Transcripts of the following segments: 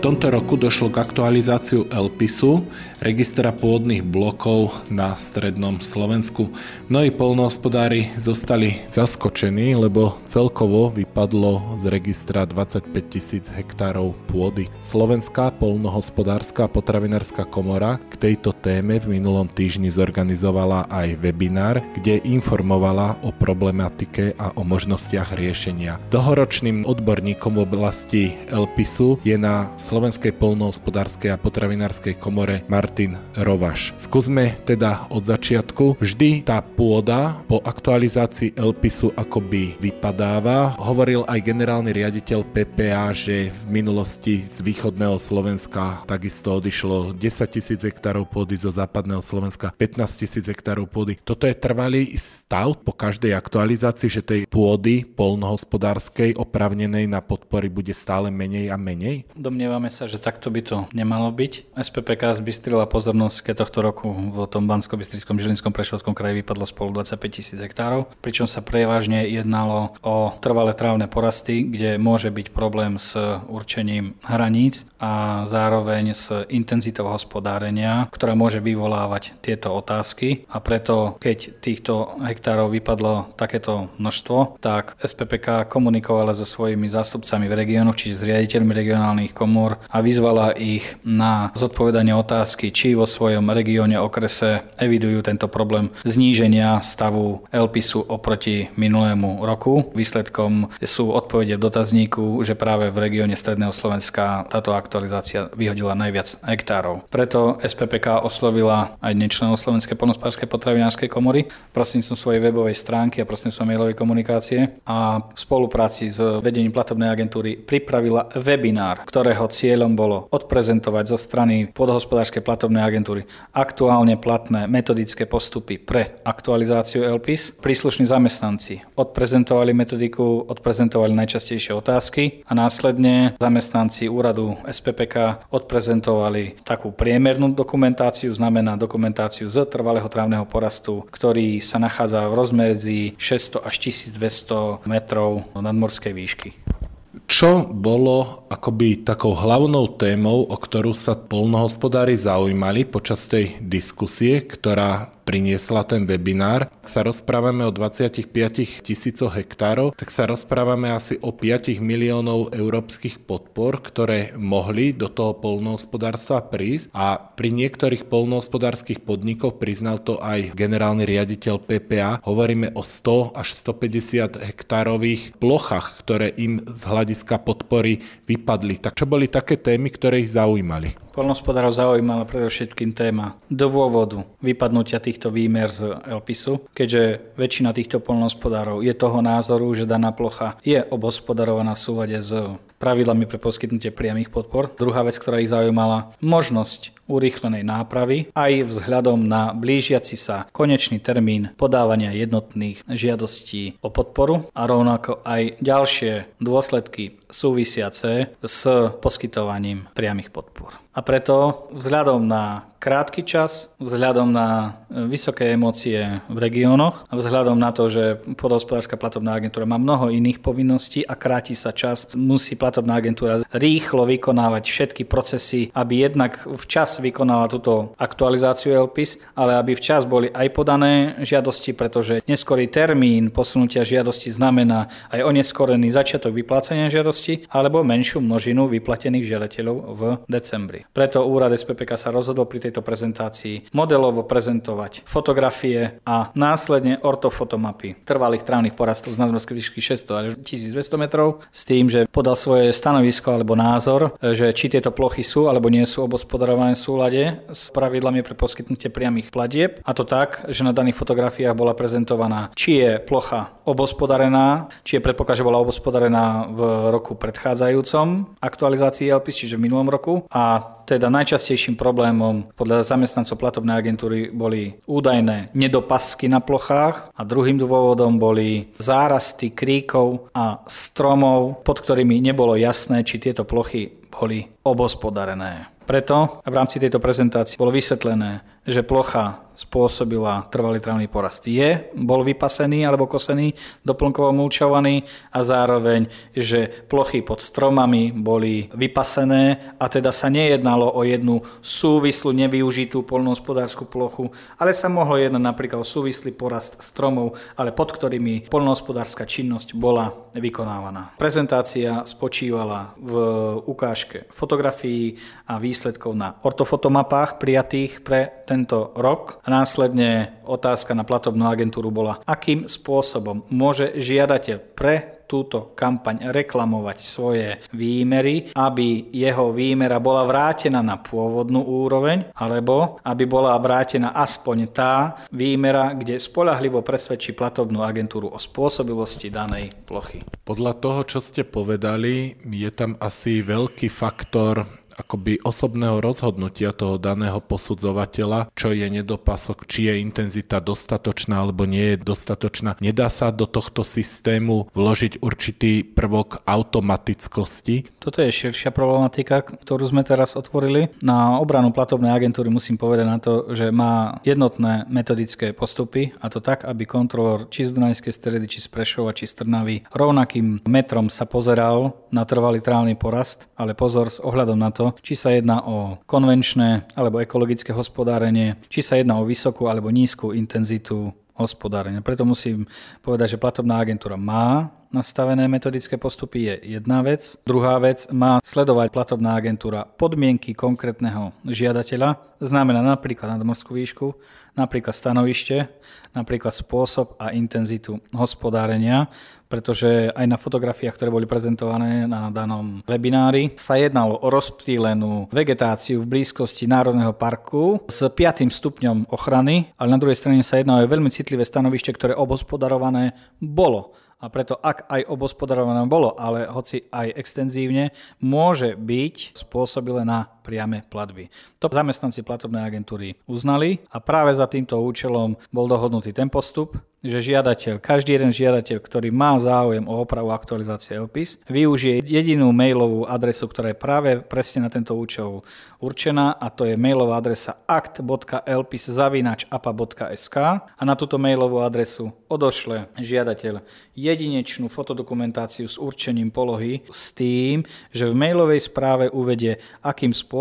tomto roku došlo k aktualizáciu LPISu, registra pôdnych blokov na strednom Slovensku. Mnohí polnohospodári zostali zaskočení, lebo celkovo vypadlo z registra 25 tisíc hektárov pôdy. Slovenská polnohospodárska potravinárska komora k tejto téme v minulom týždni zorganizovala aj webinár, kde informovala o problematike a o možnostiach riešenia. Dlhoročným odborníkom v oblasti LPISu je na Slovenskej polnohospodárskej a potravinárskej komore Martin Rovaš. Skúsme teda od začiatku. Vždy tá pôda po aktualizácii LPISu akoby vypadáva. Hovoril aj generálny riaditeľ PPA, že v minulosti z východného Slovenska takisto odišlo 10 tisíc hektárov pôdy, zo západného Slovenska 15 tisíc hektárov pôdy. Toto je trvalý stav po každej aktualizácii, že tej pôdy polnohospodárskej opravnenej na podpory bude stále menej a menej? Domnievam Domnievame sa, že takto by to nemalo byť. SPPK zbystrila pozornosť, keď tohto roku v tom Bansko-Bystriskom, Žilinskom, Prešovskom kraji vypadlo spolu 25 tisíc hektárov, pričom sa prevažne jednalo o trvalé trávne porasty, kde môže byť problém s určením hraníc a zároveň s intenzitou hospodárenia, ktorá môže vyvolávať tieto otázky a preto, keď týchto hektárov vypadlo takéto množstvo, tak SPPK komunikovala so svojimi zástupcami v regiónoch, čiže s riaditeľmi regionálnych komôr komôr a vyzvala ich na zodpovedanie otázky, či vo svojom regióne, okrese evidujú tento problém zníženia stavu LPISu oproti minulému roku. Výsledkom sú odpovede v dotazníku, že práve v regióne Stredného Slovenska táto aktualizácia vyhodila najviac hektárov. Preto SPPK oslovila aj nečlenov Slovenskej polnospárskej potravinárskej komory prostredníctvom svojej webovej stránky a prostredníctvom mailovej komunikácie a v spolupráci s vedením platobnej agentúry pripravila webinár, ktorého cieľom bolo odprezentovať zo strany podhospodárskej platobnej agentúry aktuálne platné metodické postupy pre aktualizáciu LPIS. Príslušní zamestnanci odprezentovali metodiku, odprezentovali najčastejšie otázky a následne zamestnanci úradu SPPK odprezentovali takú priemernú dokumentáciu, znamená dokumentáciu z trvalého trávneho porastu, ktorý sa nachádza v rozmedzi 600 až 1200 metrov nadmorskej výšky. Čo bolo akoby takou hlavnou témou, o ktorú sa polnohospodári zaujímali počas tej diskusie, ktorá priniesla ten webinár. Ak sa rozprávame o 25 tisícoch hektárov, tak sa rozprávame asi o 5 miliónov európskych podpor, ktoré mohli do toho polnohospodárstva prísť a pri niektorých polnohospodárskych podnikoch priznal to aj generálny riaditeľ PPA. Hovoríme o 100 až 150 hektárových plochách, ktoré im z hľadiska podpory vypadli. Tak čo boli také témy, ktoré ich zaujímali? Polnospodárov zaujímala predovšetkým téma dôvodu vypadnutia týchto výmer z LPISu, keďže väčšina týchto polnospodárov je toho názoru, že daná plocha je obospodarovaná v súvade s pravidlami pre poskytnutie priamých podpor. Druhá vec, ktorá ich zaujímala, možnosť urýchlenej nápravy aj vzhľadom na blížiaci sa konečný termín podávania jednotných žiadostí o podporu a rovnako aj ďalšie dôsledky súvisiace s poskytovaním priamých podpor. A preto vzhľadom na krátky čas, vzhľadom na vysoké emócie v regiónoch a vzhľadom na to, že podhospodárska platobná agentúra má mnoho iných povinností a kráti sa čas, musí platobná agentúra rýchlo vykonávať všetky procesy, aby jednak včas vykonala túto aktualizáciu LPIS, ale aby včas boli aj podané žiadosti, pretože neskorý termín posunutia žiadosti znamená aj oneskorený začiatok vyplácania žiadosti alebo menšiu množinu vyplatených žiadateľov v decembri. Preto úrad SPPK sa rozhodol pri tejto prezentácii modelovo prezentovať fotografie a následne ortofotomapy trvalých trávnych porastov z nadmorskej výšky 600 až 1200 metrov s tým, že podal svoje stanovisko alebo názor, že či tieto plochy sú alebo nie sú obospodarované v súlade s pravidlami pre poskytnutie priamých platieb. A to tak, že na daných fotografiách bola prezentovaná, či je plocha obospodarená, či je predpoklad, že bola obospodarená v roku predchádzajúcom aktualizácii LPIS, čiže v minulom roku a teda najčastejším problémom podľa zamestnancov platobnej agentúry boli údajné nedopasky na plochách a druhým dôvodom boli zárasty kríkov a stromov, pod ktorými nebolo jasné, či tieto plochy boli obospodarené. Preto v rámci tejto prezentácie bolo vysvetlené, že plocha spôsobila trvalý trávny porast. Je, bol vypasený alebo kosený, doplnkovo mulčovaný a zároveň, že plochy pod stromami boli vypasené a teda sa nejednalo o jednu súvislú nevyužitú polnohospodárskú plochu, ale sa mohlo jednať napríklad o súvislý porast stromov, ale pod ktorými polnohospodárska činnosť bola vykonávaná. Prezentácia spočívala v ukážke fotografií a výsledkov na ortofotomapách prijatých pre tento rok. Následne otázka na platobnú agentúru bola, akým spôsobom môže žiadateľ pre túto kampaň reklamovať svoje výmery, aby jeho výmera bola vrátená na pôvodnú úroveň, alebo aby bola vrátená aspoň tá výmera, kde spolahlivo presvedčí platobnú agentúru o spôsobilosti danej plochy. Podľa toho, čo ste povedali, je tam asi veľký faktor akoby osobného rozhodnutia toho daného posudzovateľa, čo je nedopasok, či je intenzita dostatočná alebo nie je dostatočná. Nedá sa do tohto systému vložiť určitý prvok automatickosti. Toto je širšia problematika, ktorú sme teraz otvorili. Na obranu platobnej agentúry musím povedať na to, že má jednotné metodické postupy a to tak, aby kontrolor či z Dunajskej stredy, či z Prešova, či z Trnavy rovnakým metrom sa pozeral na trvalý trávny porast, ale pozor s ohľadom na to, či sa jedná o konvenčné alebo ekologické hospodárenie, či sa jedná o vysokú alebo nízku intenzitu hospodárenia. Preto musím povedať, že platobná agentúra má nastavené metodické postupy je jedna vec. Druhá vec má sledovať platobná agentúra podmienky konkrétneho žiadateľa, znamená napríklad nadmorskú výšku, napríklad stanovište, napríklad spôsob a intenzitu hospodárenia, pretože aj na fotografiách, ktoré boli prezentované na danom webinári, sa jednalo o rozptýlenú vegetáciu v blízkosti Národného parku s 5. stupňom ochrany, ale na druhej strane sa jednalo o veľmi citlivé stanovište, ktoré obospodarované bolo a preto ak aj obospodarované bolo, ale hoci aj extenzívne, môže byť spôsobilé na priame platby. To zamestnanci platobnej agentúry uznali a práve za týmto účelom bol dohodnutý ten postup, že žiadateľ, každý jeden žiadateľ, ktorý má záujem o opravu aktualizácie LPIS, využije jedinú mailovú adresu, ktorá je práve presne na tento účel určená a to je mailová adresa act.lpis.apa.sk a na túto mailovú adresu odošle žiadateľ jedinečnú fotodokumentáciu s určením polohy s tým, že v mailovej správe uvedie, akým spôsobom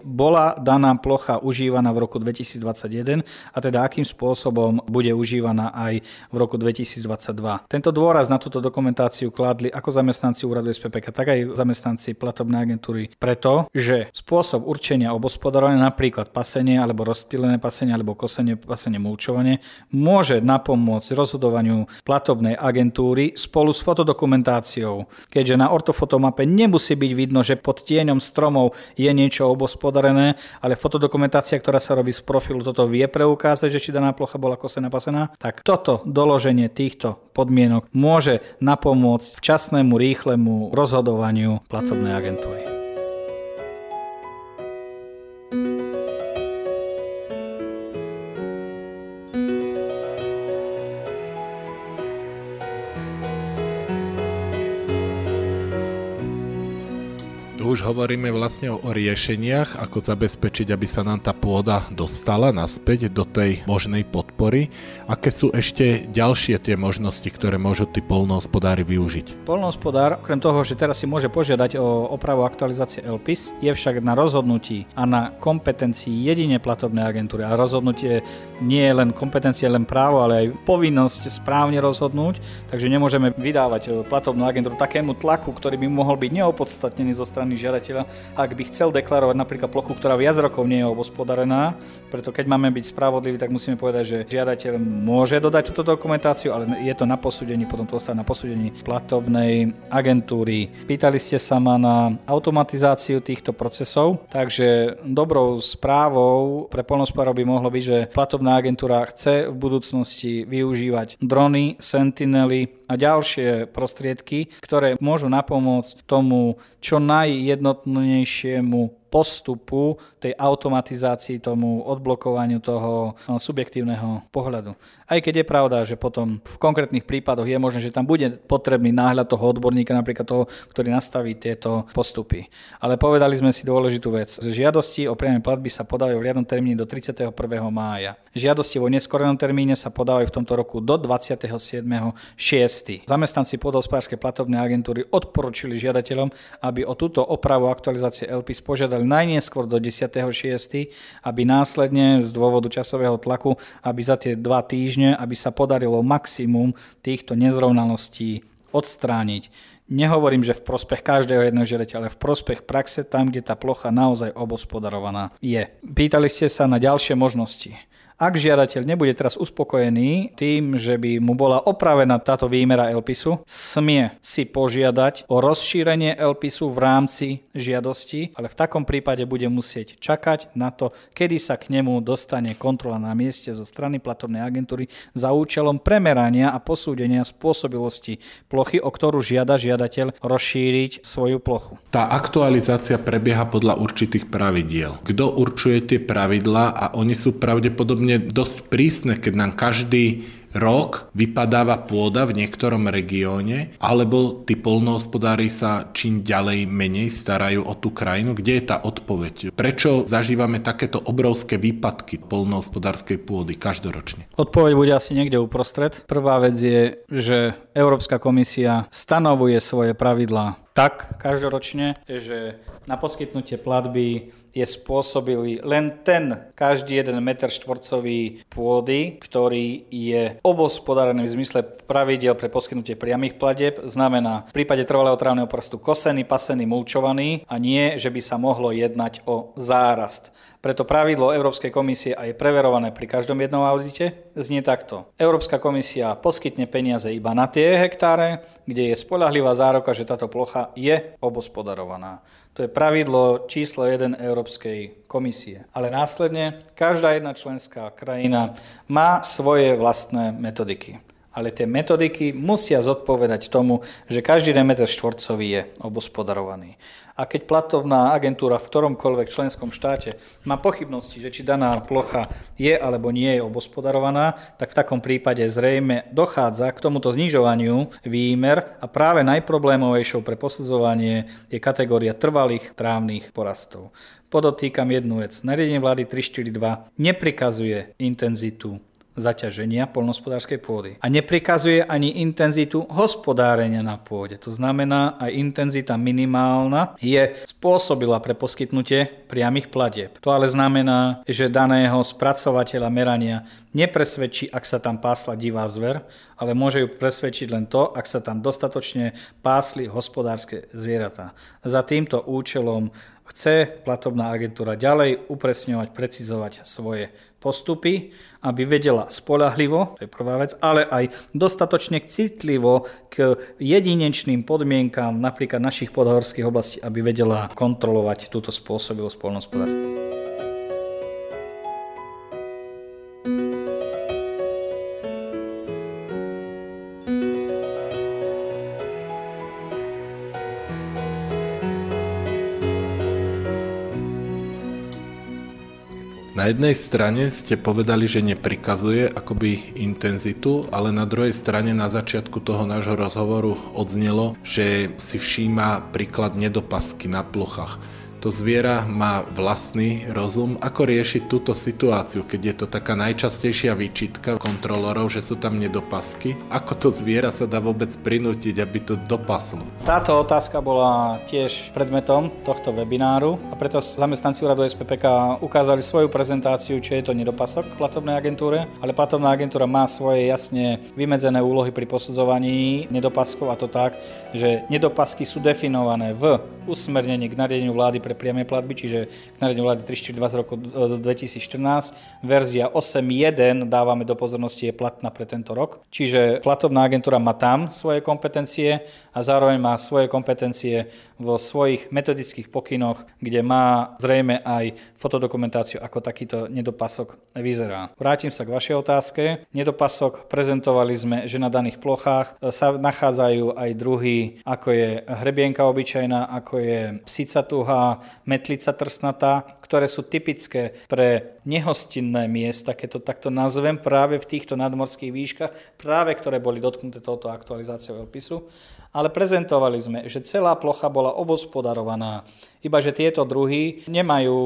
bola daná plocha užívaná v roku 2021 a teda akým spôsobom bude užívaná aj v roku 2022. Tento dôraz na túto dokumentáciu kladli ako zamestnanci úradu SPPK, tak aj zamestnanci platobnej agentúry, preto, že spôsob určenia obospodarovania, napríklad pasenie alebo rozptýlené pasenie alebo kosenie, pasenie, mulčovanie, môže napomôcť rozhodovaniu platobnej agentúry spolu s fotodokumentáciou, keďže na ortofotomape nemusí byť vidno, že pod tieňom stromov je niečo obospodarené, ale fotodokumentácia, ktorá sa robí z profilu, toto vie preukázať, že či daná plocha bola kosená, pasená, tak toto doloženie týchto podmienok môže napomôcť včasnému, rýchlemu rozhodovaniu platobnej agentúry. Už hovoríme vlastne o, riešeniach, ako zabezpečiť, aby sa nám tá pôda dostala naspäť do tej možnej podpory. Aké sú ešte ďalšie tie možnosti, ktoré môžu tí polnohospodári využiť? Polnohospodár, okrem toho, že teraz si môže požiadať o opravu aktualizácie LPIS, je však na rozhodnutí a na kompetencii jedine platobnej agentúry. A rozhodnutie nie je len kompetencie, len právo, ale aj povinnosť správne rozhodnúť, takže nemôžeme vydávať platobnú agentúru takému tlaku, ktorý by mohol byť neopodstatnený zo strany žiadateľa, ak by chcel deklarovať napríklad plochu, ktorá viac rokov nie je obospodarená. Preto keď máme byť spravodliví, tak musíme povedať, že žiadateľ môže dodať túto dokumentáciu, ale je to na posúdení, potom to sa na posúdení platobnej agentúry. Pýtali ste sa ma na automatizáciu týchto procesov, takže dobrou správou pre polnospodárov by mohlo byť, že platobná agentúra chce v budúcnosti využívať drony, sentinely a ďalšie prostriedky, ktoré môžu napomôcť tomu čo ujednotnienie się mu postupu, tej automatizácii, tomu odblokovaniu toho no, subjektívneho pohľadu. Aj keď je pravda, že potom v konkrétnych prípadoch je možné, že tam bude potrebný náhľad toho odborníka, napríklad toho, ktorý nastaví tieto postupy. Ale povedali sme si dôležitú vec. Žiadosti o priame platby sa podávajú v riadnom termíne do 31. mája. Žiadosti vo neskorenom termíne sa podávajú v tomto roku do 27.6. Zamestnanci podhospodárskej platobnej agentúry odporučili žiadateľom, aby o túto opravu aktualizácie LPIS požiadali najnieskôr do 10.6., aby následne z dôvodu časového tlaku, aby za tie dva týždne, aby sa podarilo maximum týchto nezrovnalostí odstrániť. Nehovorím, že v prospech každého jedného žiadateľa, ale v prospech praxe tam, kde tá plocha naozaj obospodarovaná je. Pýtali ste sa na ďalšie možnosti. Ak žiadateľ nebude teraz uspokojený tým, že by mu bola opravená táto výmera LPISu, smie si požiadať o rozšírenie LPISu v rámci žiadosti, ale v takom prípade bude musieť čakať na to, kedy sa k nemu dostane kontrola na mieste zo strany platobnej agentúry za účelom premerania a posúdenia spôsobilosti plochy, o ktorú žiada žiadateľ rozšíriť svoju plochu. Tá aktualizácia prebieha podľa určitých pravidiel. Kto určuje tie pravidlá a oni sú pravdepodobne mne dosť prísne, keď nám každý rok vypadáva pôda v niektorom regióne, alebo tí polnohospodári sa čím ďalej menej starajú o tú krajinu? Kde je tá odpoveď? Prečo zažívame takéto obrovské výpadky polnohospodárskej pôdy každoročne? Odpoveď bude asi niekde uprostred. Prvá vec je, že Európska komisia stanovuje svoje pravidlá tak každoročne, že na poskytnutie platby je spôsobili len ten každý jeden meter štvorcový pôdy, ktorý je obospodárený v zmysle pravidel pre poskytnutie priamých pladeb. Znamená v prípade trvalého trávneho prstu kosený, pasený, mulčovaný a nie, že by sa mohlo jednať o zárast. Preto pravidlo Európskej komisie a je preverované pri každom jednom audite znie takto. Európska komisia poskytne peniaze iba na tie hektáre, kde je spolahlivá zároka, že táto plocha je obospodarovaná. To je pravidlo číslo 1 Európskej komisie. Ale následne každá jedna členská krajina má svoje vlastné metodiky ale tie metodiky musia zodpovedať tomu, že každý meter štvorcový je obospodarovaný. A keď platobná agentúra v ktoromkoľvek členskom štáte má pochybnosti, že či daná plocha je alebo nie je obospodarovaná, tak v takom prípade zrejme dochádza k tomuto znižovaniu výmer a práve najproblémovejšou pre posudzovanie je kategória trvalých trávnych porastov. Podotýkam jednu vec. Nariadenie vlády 342 neprikazuje intenzitu zaťaženia polnospodárskej pôdy. A neprikazuje ani intenzitu hospodárenia na pôde. To znamená, aj intenzita minimálna je spôsobila pre poskytnutie priamých platieb. To ale znamená, že daného spracovateľa merania nepresvedčí, ak sa tam pásla divá zver, ale môže ju presvedčiť len to, ak sa tam dostatočne pásli hospodárske zvieratá. Za týmto účelom chce platobná agentúra ďalej upresňovať, precizovať svoje postupy, aby vedela spolahlivo, to je prvá vec, ale aj dostatočne citlivo k jedinečným podmienkám napríklad našich podhorských oblastí, aby vedela kontrolovať túto spôsobilosť polnospodárstva. Jednej strane ste povedali, že neprikazuje akoby intenzitu, ale na druhej strane na začiatku toho nášho rozhovoru odznelo, že si všíma príklad nedopasky na plochách to zviera má vlastný rozum. Ako riešiť túto situáciu, keď je to taká najčastejšia výčitka kontrolorov, že sú tam nedopasky? Ako to zviera sa dá vôbec prinútiť, aby to dopaslo? Táto otázka bola tiež predmetom tohto webináru a preto zamestnanci úradu SPPK ukázali svoju prezentáciu, či je to nedopasok v platobnej agentúre, ale platobná agentúra má svoje jasne vymedzené úlohy pri posudzovaní nedopaskov a to tak, že nedopasky sú definované v usmernení k nariadeniu vlády pre priame platby, čiže k nariadeniu vlády 342 z roku 2014. Verzia 8.1 dávame do pozornosti je platná pre tento rok. Čiže platobná agentúra má tam svoje kompetencie a zároveň má svoje kompetencie vo svojich metodických pokynoch, kde má zrejme aj fotodokumentáciu, ako takýto nedopasok vyzerá. Vrátim sa k vašej otázke. Nedopasok prezentovali sme, že na daných plochách sa nachádzajú aj druhy, ako je hrebienka obyčajná, ako je psica tuha, metlica trsnatá, ktoré sú typické pre nehostinné miesta, keď to takto nazvem, práve v týchto nadmorských výškach, práve ktoré boli dotknuté touto aktualizáciou elpisu. Ale prezentovali sme, že celá plocha bola obospodarovaná iba že tieto druhy nemajú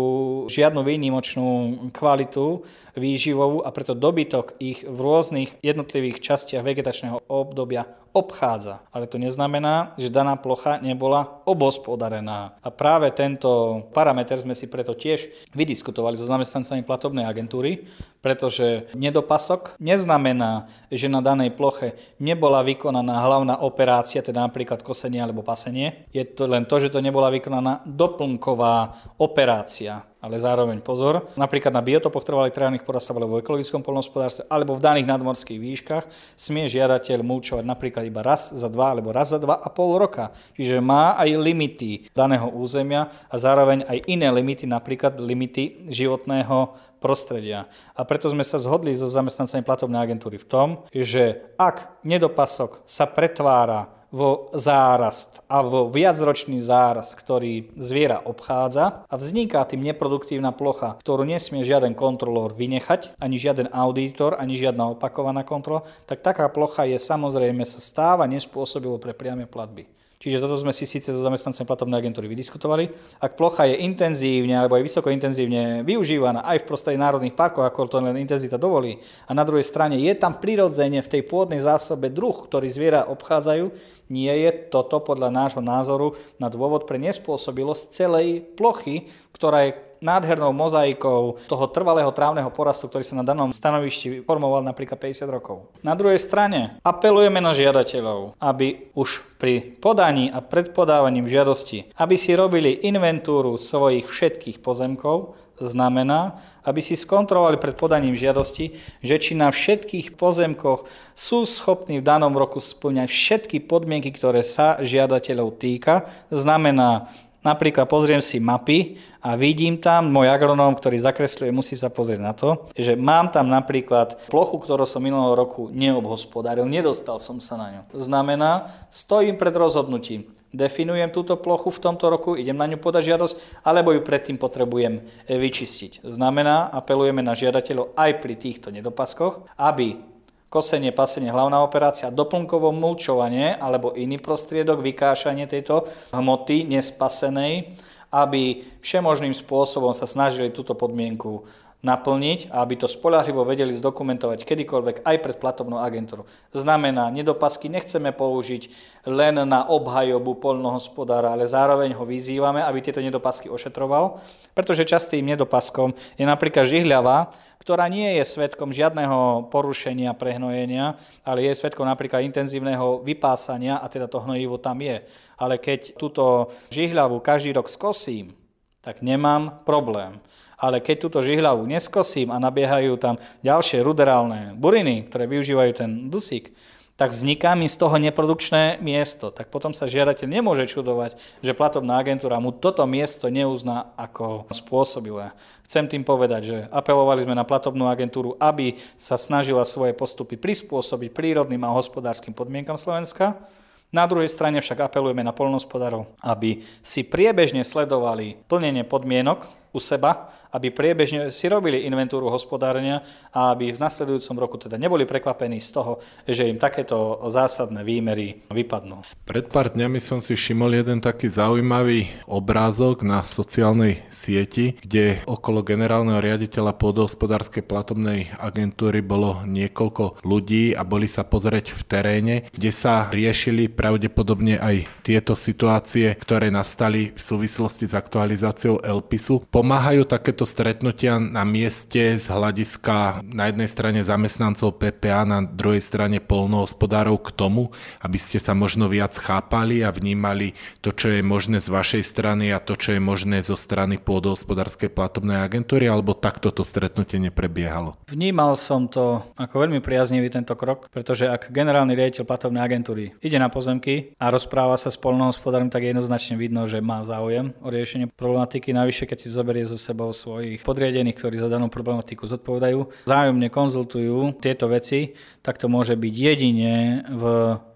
žiadnu výnimočnú kvalitu výživovú a preto dobytok ich v rôznych jednotlivých častiach vegetačného obdobia obchádza. Ale to neznamená, že daná plocha nebola obospodarená. A práve tento parameter sme si preto tiež vydiskutovali so zamestnancami platobnej agentúry, pretože nedopasok neznamená, že na danej ploche nebola vykonaná hlavná operácia, teda napríklad kosenie alebo pasenie. Je to len to, že to nebola vykonaná do doplnková operácia. Ale zároveň pozor, napríklad na biotopoch trvalých trávnych porastov alebo v ekologickom polnohospodárstve alebo v daných nadmorských výškach smie žiadateľ mulčovať napríklad iba raz za dva alebo raz za dva a pol roka. Čiže má aj limity daného územia a zároveň aj iné limity, napríklad limity životného prostredia. A preto sme sa zhodli so zamestnancami platobnej agentúry v tom, že ak nedopasok sa pretvára vo zárast a vo viacročný zárast, ktorý zviera obchádza a vzniká tým neproduktívna plocha, ktorú nesmie žiaden kontrolór vynechať, ani žiaden auditor, ani žiadna opakovaná kontrola, tak taká plocha je samozrejme sa stáva nespôsobivo pre priame platby. Čiže toto sme si síce so zamestnancami platobnej agentúry vydiskutovali. Ak plocha je intenzívne alebo aj vysoko intenzívne využívaná aj v prostredí národných parkov, ako to len intenzita dovolí, a na druhej strane je tam prirodzene v tej pôdnej zásobe druh, ktorý zviera obchádzajú, nie je toto podľa nášho názoru na dôvod pre nespôsobilosť celej plochy, ktorá je nádhernou mozaikou toho trvalého trávneho porastu, ktorý sa na danom stanovišti formoval napríklad 50 rokov. Na druhej strane apelujeme na žiadateľov, aby už pri podaní a predpodávaním žiadosti, aby si robili inventúru svojich všetkých pozemkov, znamená, aby si skontrolovali pred podaním žiadosti, že či na všetkých pozemkoch sú schopní v danom roku splňať všetky podmienky, ktoré sa žiadateľov týka. Znamená Napríklad pozriem si mapy a vidím tam, môj agronóm, ktorý zakresľuje, musí sa pozrieť na to, že mám tam napríklad plochu, ktorú som minulého roku neobhospodáril, nedostal som sa na ňu. Znamená, stojím pred rozhodnutím. Definujem túto plochu v tomto roku, idem na ňu podať žiadosť, alebo ju predtým potrebujem vyčistiť. Znamená, apelujeme na žiadateľov aj pri týchto nedopaskoch, aby kosenie, pasenie, hlavná operácia, doplnkovo mulčovanie alebo iný prostriedok, vykášanie tejto hmoty nespasenej, aby všemožným spôsobom sa snažili túto podmienku naplniť a aby to spolahlivo vedeli zdokumentovať kedykoľvek aj pred platobnou agentúrou. Znamená, nedopasky nechceme použiť len na obhajobu polnohospodára, ale zároveň ho vyzývame, aby tieto nedopasky ošetroval, pretože častým nedopaskom je napríklad žihľava, ktorá nie je svetkom žiadneho porušenia prehnojenia, ale je svetkom napríklad intenzívneho vypásania a teda to hnojivo tam je. Ale keď túto žihľavu každý rok skosím, tak nemám problém ale keď túto žihľavu neskosím a nabiehajú tam ďalšie ruderálne buriny, ktoré využívajú ten dusík, tak vzniká mi z toho neprodukčné miesto. Tak potom sa žiadateľ nemôže čudovať, že platobná agentúra mu toto miesto neuzná ako spôsobilé. Chcem tým povedať, že apelovali sme na platobnú agentúru, aby sa snažila svoje postupy prispôsobiť prírodným a hospodárskym podmienkam Slovenska. Na druhej strane však apelujeme na polnospodárov, aby si priebežne sledovali plnenie podmienok u seba, aby priebežne si robili inventúru hospodárenia a aby v nasledujúcom roku teda neboli prekvapení z toho, že im takéto zásadné výmery vypadnú. Pred pár dňami som si všimol jeden taký zaujímavý obrázok na sociálnej sieti, kde okolo generálneho riaditeľa pôdohospodárskej platobnej agentúry bolo niekoľko ľudí a boli sa pozrieť v teréne, kde sa riešili pravdepodobne aj tieto situácie, ktoré nastali v súvislosti s aktualizáciou LPISu. Pomáhajú takéto stretnutia na mieste z hľadiska na jednej strane zamestnancov PPA, na druhej strane polnohospodárov k tomu, aby ste sa možno viac chápali a vnímali to, čo je možné z vašej strany a to, čo je možné zo strany pôdohospodárskej platobnej agentúry, alebo takto to stretnutie neprebiehalo? Vnímal som to ako veľmi priaznivý tento krok, pretože ak generálny riaditeľ platobnej agentúry ide na pozemky a rozpráva sa s polnohospodárom, tak jednoznačne vidno, že má záujem o riešenie problematiky. Navyše, keď si zoberie zoberie so sebou svojich podriadených, ktorí za danú problematiku zodpovedajú, zájomne konzultujú tieto veci, tak to môže byť jedine v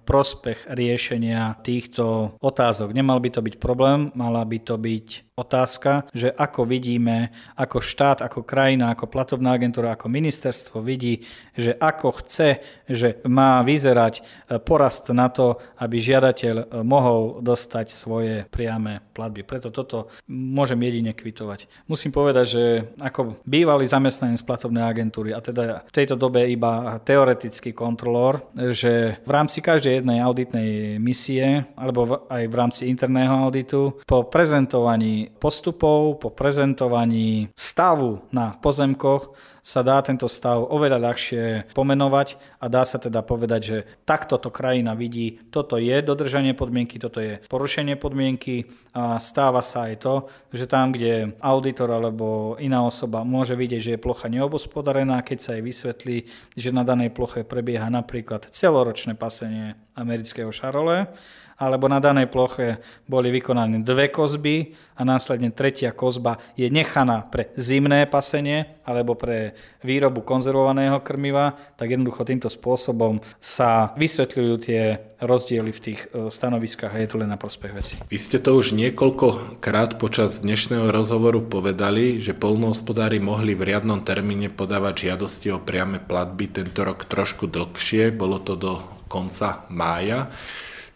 prospech riešenia týchto otázok. Nemal by to byť problém, mala by to byť otázka, že ako vidíme, ako štát, ako krajina, ako platobná agentúra, ako ministerstvo vidí, že ako chce, že má vyzerať e, porast na to, aby žiadateľ e, mohol dostať svoje priame platby. Preto toto môžem jedine kvitovať. Musím povedať, že ako bývalý zamestnanec platobnej agentúry a teda v tejto dobe iba teoretický kontrolór, že v rámci každej jednej auditnej misie alebo aj v rámci interného auditu po prezentovaní postupov, po prezentovaní stavu na pozemkoch sa dá tento stav oveľa ľahšie pomenovať a dá sa teda povedať, že takto to krajina vidí, toto je dodržanie podmienky, toto je porušenie podmienky a stáva sa aj to, že tam, kde auditor alebo iná osoba môže vidieť, že je plocha neobospodarená, keď sa jej vysvetlí, že na danej ploche prebieha napríklad celoročné pasenie amerického šarole, alebo na danej ploche boli vykonané dve kozby a následne tretia kozba je nechaná pre zimné pasenie alebo pre výrobu konzervovaného krmiva, tak jednoducho týmto spôsobom sa vysvetľujú tie rozdiely v tých e, stanoviskách a je to len na prospech veci. Vy ste to už niekoľkokrát počas dnešného rozhovoru povedali, že polnohospodári mohli v riadnom termíne podávať žiadosti o priame platby tento rok trošku dlhšie, bolo to do konca mája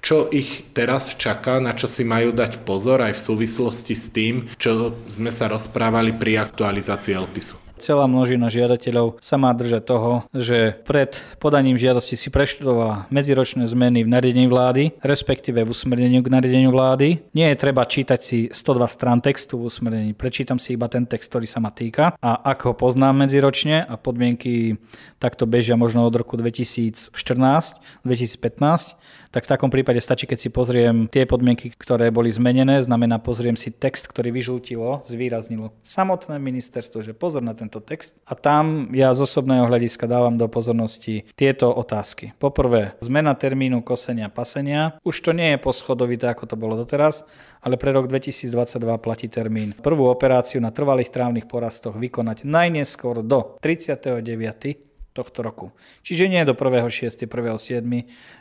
čo ich teraz čaká, na čo si majú dať pozor aj v súvislosti s tým, čo sme sa rozprávali pri aktualizácii LPISu. Celá množina žiadateľov sa má držať toho, že pred podaním žiadosti si preštudovala medziročné zmeny v nariadení vlády, respektíve v usmernení k nariadeniu vlády. Nie je treba čítať si 102 strán textu v usmernení, prečítam si iba ten text, ktorý sa ma týka. A ako ho poznám medziročne a podmienky takto bežia možno od roku 2014, 2015, tak v takom prípade stačí, keď si pozriem tie podmienky, ktoré boli zmenené, znamená pozriem si text, ktorý vyžultilo, zvýraznilo samotné ministerstvo, že pozor na tento text. A tam ja z osobného hľadiska dávam do pozornosti tieto otázky. Poprvé, zmena termínu kosenia pasenia. Už to nie je poschodovité, ako to bolo doteraz, ale pre rok 2022 platí termín. Prvú operáciu na trvalých trávnych porastoch vykonať najneskôr do 39 tohto roku. Čiže nie do 1.6., 1.7.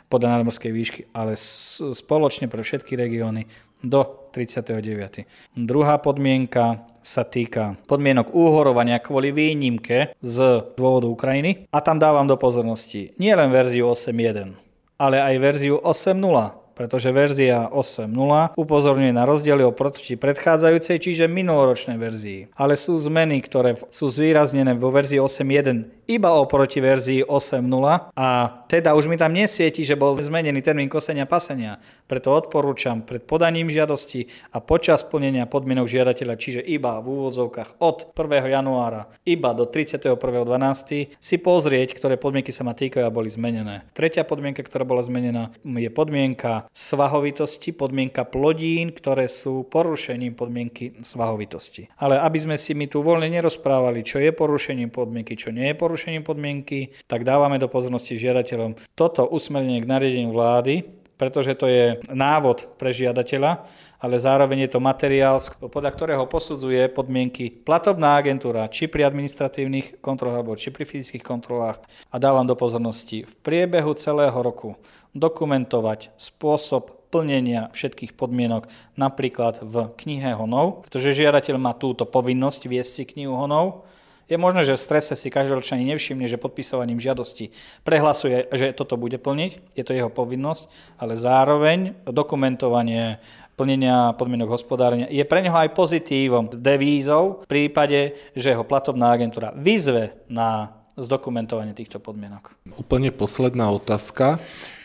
podľa nadmorskej výšky, ale spoločne pre všetky regióny do 39. Druhá podmienka sa týka podmienok úhorovania kvôli výnimke z dôvodu Ukrajiny. A tam dávam do pozornosti nie len verziu 8.1, ale aj verziu 8.0 pretože verzia 8.0 upozorňuje na rozdiely oproti predchádzajúcej, čiže minuloročnej verzii. Ale sú zmeny, ktoré sú zvýraznené vo verzii 8.1 iba oproti verzii 8.0 a teda už mi tam nesvieti, že bol zmenený termín kosenia pasenia. Preto odporúčam pred podaním žiadosti a počas plnenia podmienok žiadateľa, čiže iba v úvodzovkách od 1. januára iba do 31.12. si pozrieť, ktoré podmienky sa ma týkajú a boli zmenené. Tretia podmienka, ktorá bola zmenená, je podmienka svahovitosti, podmienka plodín, ktoré sú porušením podmienky svahovitosti. Ale aby sme si my tu voľne nerozprávali, čo je porušením podmienky, čo nie je porušením podmienky, tak dávame do pozornosti žiadateľom toto usmernenie k nariadeniu vlády, pretože to je návod pre žiadateľa, ale zároveň je to materiál, podľa ktorého posudzuje podmienky platobná agentúra, či pri administratívnych kontrolách, alebo či pri fyzických kontrolách. A dávam do pozornosti v priebehu celého roku dokumentovať spôsob plnenia všetkých podmienok napríklad v knihe honov, pretože žiadateľ má túto povinnosť viesť si knihu honov, je možné, že v strese si každoročne nevšimne, že podpisovaním žiadosti prehlasuje, že toto bude plniť, je to jeho povinnosť, ale zároveň dokumentovanie plnenia podmienok hospodárenia je pre neho aj pozitívom, devízou v prípade, že ho platobná agentúra vyzve na zdokumentovanie týchto podmienok. Úplne posledná otázka.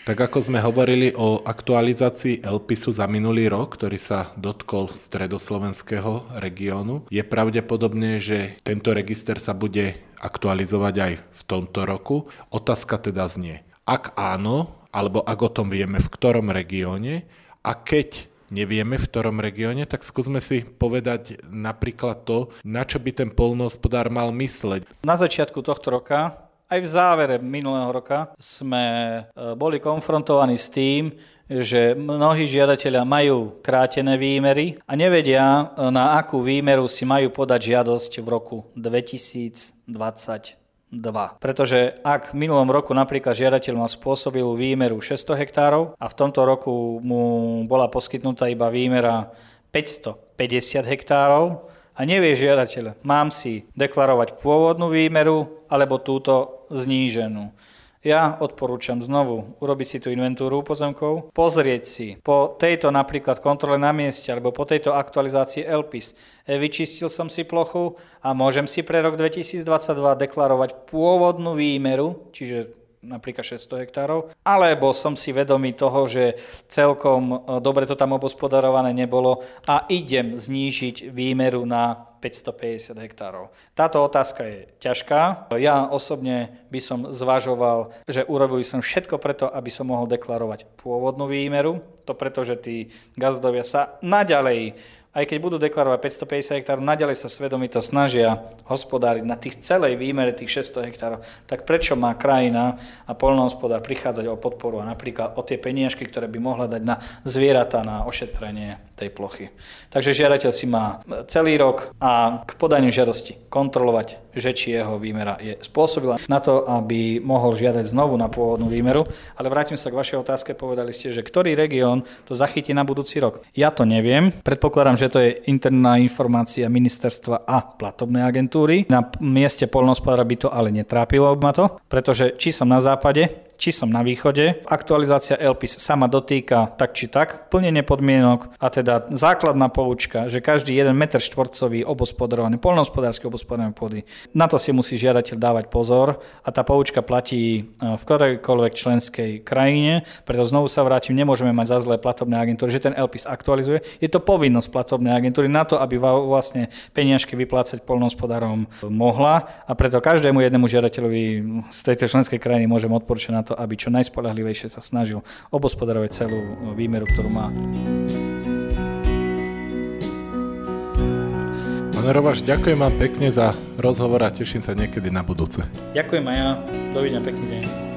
Tak ako sme hovorili o aktualizácii LPISu za minulý rok, ktorý sa dotkol stredoslovenského regiónu, je pravdepodobné, že tento register sa bude aktualizovať aj v tomto roku. Otázka teda znie, ak áno, alebo ak o tom vieme v ktorom regióne a keď nevieme v ktorom regióne, tak skúsme si povedať napríklad to, na čo by ten polnohospodár mal mysleť. Na začiatku tohto roka aj v závere minulého roka sme e, boli konfrontovaní s tým, že mnohí žiadatelia majú krátené výmery a nevedia, e, na akú výmeru si majú podať žiadosť v roku 2023. 2. Pretože ak v minulom roku napríklad žiadateľ mal spôsobilú výmeru 600 hektárov a v tomto roku mu bola poskytnutá iba výmera 550 hektárov a nevie žiadateľ, mám si deklarovať pôvodnú výmeru alebo túto zníženú. Ja odporúčam znovu urobiť si tú inventúru pozemkov, pozrieť si po tejto napríklad kontrole na mieste alebo po tejto aktualizácii LPIS, e, vyčistil som si plochu a môžem si pre rok 2022 deklarovať pôvodnú výmeru, čiže napríklad 600 hektárov, alebo som si vedomý toho, že celkom e, dobre to tam obospodarované nebolo a idem znížiť výmeru na 550 hektárov. Táto otázka je ťažká. Ja osobne by som zvažoval, že urobil som všetko preto, aby som mohol deklarovať pôvodnú výmeru. To preto, že tí gazdovia sa naďalej aj keď budú deklarovať 550 hektárov, naďalej sa svedomito snažia hospodáriť na tých celej výmere tých 600 hektárov, tak prečo má krajina a polnohospodár prichádzať o podporu a napríklad o tie peniažky, ktoré by mohla dať na zvieratá, na ošetrenie tej plochy. Takže žiadateľ si má celý rok a k podaniu žiadosti kontrolovať, že či jeho výmera je spôsobila na to, aby mohol žiadať znovu na pôvodnú výmeru. Ale vrátim sa k vašej otázke, povedali ste, že ktorý región to zachytí na budúci rok. Ja to neviem, predpokladám, že to je interná informácia ministerstva a platobnej agentúry. Na mieste polnohospodára by to ale netrápilo ma to, pretože či som na západe, či som na východe. Aktualizácia LPIS sa ma dotýka tak či tak, plnenie podmienok a teda základná poučka, že každý 1 m štvorcový obospodarovaný, polnohospodársky obospodarovaný pôdy, na to si musí žiadateľ dávať pozor a tá poučka platí e, v ktorejkoľvek členskej krajine, preto znovu sa vrátim, nemôžeme mať za zlé platobné agentúry, že ten LPIS aktualizuje. Je to povinnosť platobnej agentúry na to, aby vlastne peniažky vyplácať polnohospodárom mohla a preto každému jednému žiadateľovi z tejto členskej krajiny môžem odporučiť na to, aby čo najspolahlivejšie sa snažil obospodarovať celú výmeru, ktorú má. Pane Rovaš, ďakujem vám pekne za rozhovor a teším sa niekedy na budúce. Ďakujem aj ja. Dovidenia, pekný deň.